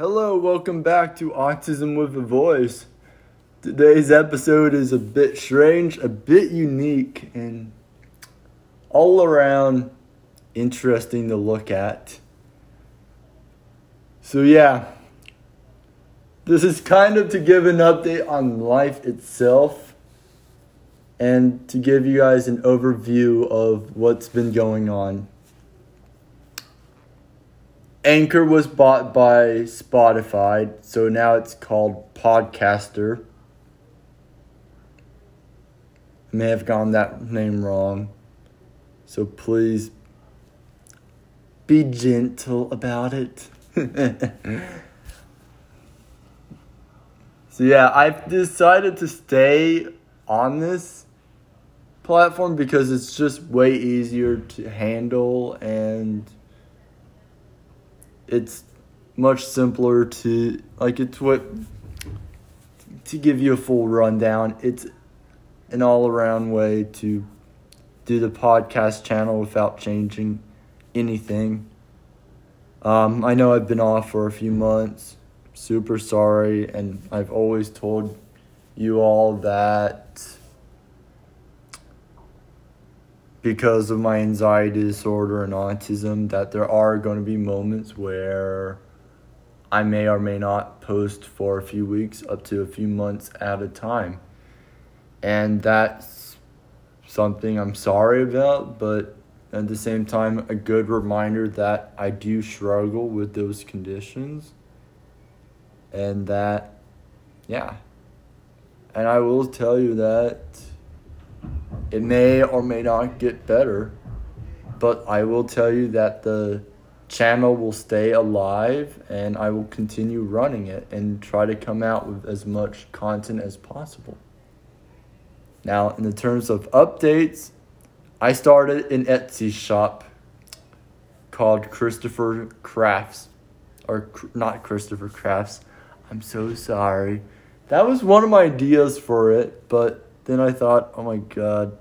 Hello, welcome back to Autism with a Voice. Today's episode is a bit strange, a bit unique, and all around interesting to look at. So, yeah, this is kind of to give an update on life itself and to give you guys an overview of what's been going on. Anchor was bought by Spotify, so now it's called Podcaster. I may have gotten that name wrong, so please be gentle about it. so, yeah, I've decided to stay on this platform because it's just way easier to handle and it's much simpler to like it's what to give you a full rundown it's an all-around way to do the podcast channel without changing anything. Um, i know i've been off for a few months. Super sorry and i've always told you all that because of my anxiety disorder and autism that there are going to be moments where I may or may not post for a few weeks up to a few months at a time. And that's something I'm sorry about, but at the same time, a good reminder that I do struggle with those conditions. And that, yeah. And I will tell you that it may or may not get better, but I will tell you that the channel will stay alive and I will continue running it and try to come out with as much content as possible. Now, in the terms of updates, I started an Etsy shop called Christopher Crafts, or not Christopher Crafts. I'm so sorry. That was one of my ideas for it, but then I thought, oh my god,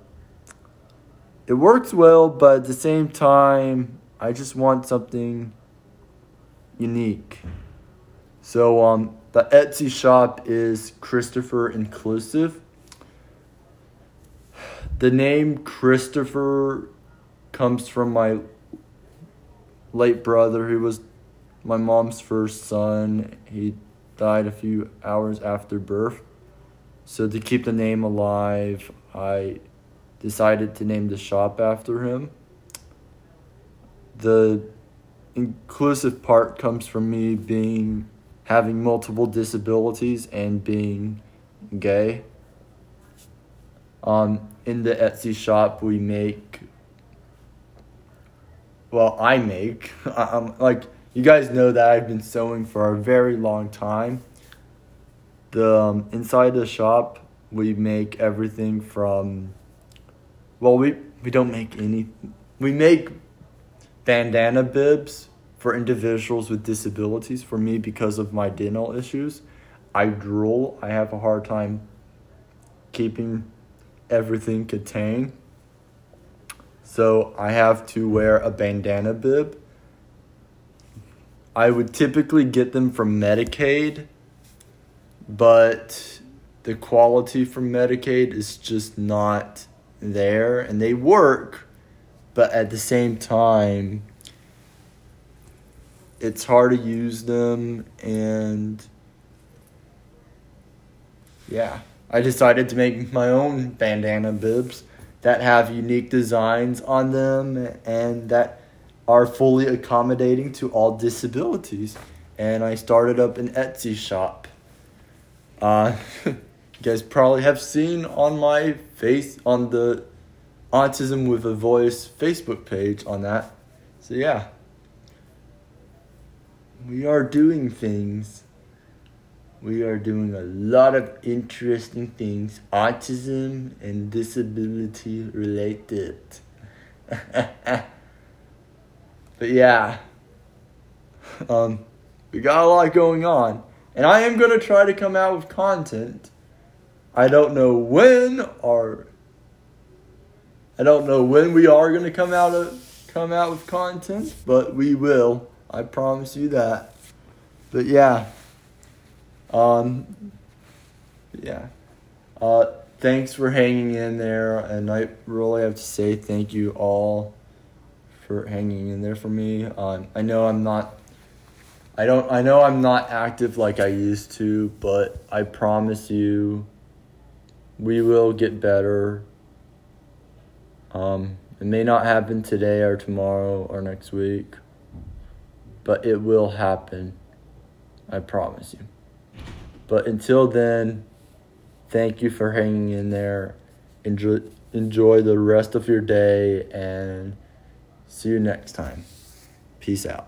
it works well, but at the same time, I just want something unique. So um, the Etsy shop is Christopher Inclusive. The name Christopher comes from my late brother, who was my mom's first son. He died a few hours after birth. So to keep the name alive, I decided to name the shop after him. The inclusive part comes from me being having multiple disabilities and being gay. Um, in the Etsy shop, we make. Well, I make. Um, like you guys know that I've been sewing for a very long time. The um, inside the shop, we make everything from well, we we don't make any. We make bandana bibs for individuals with disabilities. For me, because of my dental issues, I drool. I have a hard time keeping everything contained. So I have to wear a bandana bib. I would typically get them from Medicaid, but the quality from Medicaid is just not there and they work, but at the same time, it's hard to use them and yeah, I decided to make my own bandana bibs that have unique designs on them and that are fully accommodating to all disabilities. And I started up an Etsy shop. Uh, you guys probably have seen on my face on the autism with a voice facebook page on that. So yeah. We are doing things. We are doing a lot of interesting things autism and disability related. But yeah. Um we got a lot going on. And i am going to try to come out with content I don't know when or I don't know when we are going to come out of come out with content, but we will. I promise you that. but yeah. Um, yeah. Uh, thanks for hanging in there, and I really have to say thank you all for hanging in there for me. Um, I know I'm not. I don't. I know I'm not active like I used to, but I promise you, we will get better. Um, it may not happen today or tomorrow or next week, but it will happen. I promise you. But until then, thank you for hanging in there. Enjoy enjoy the rest of your day and see you next time. Peace out.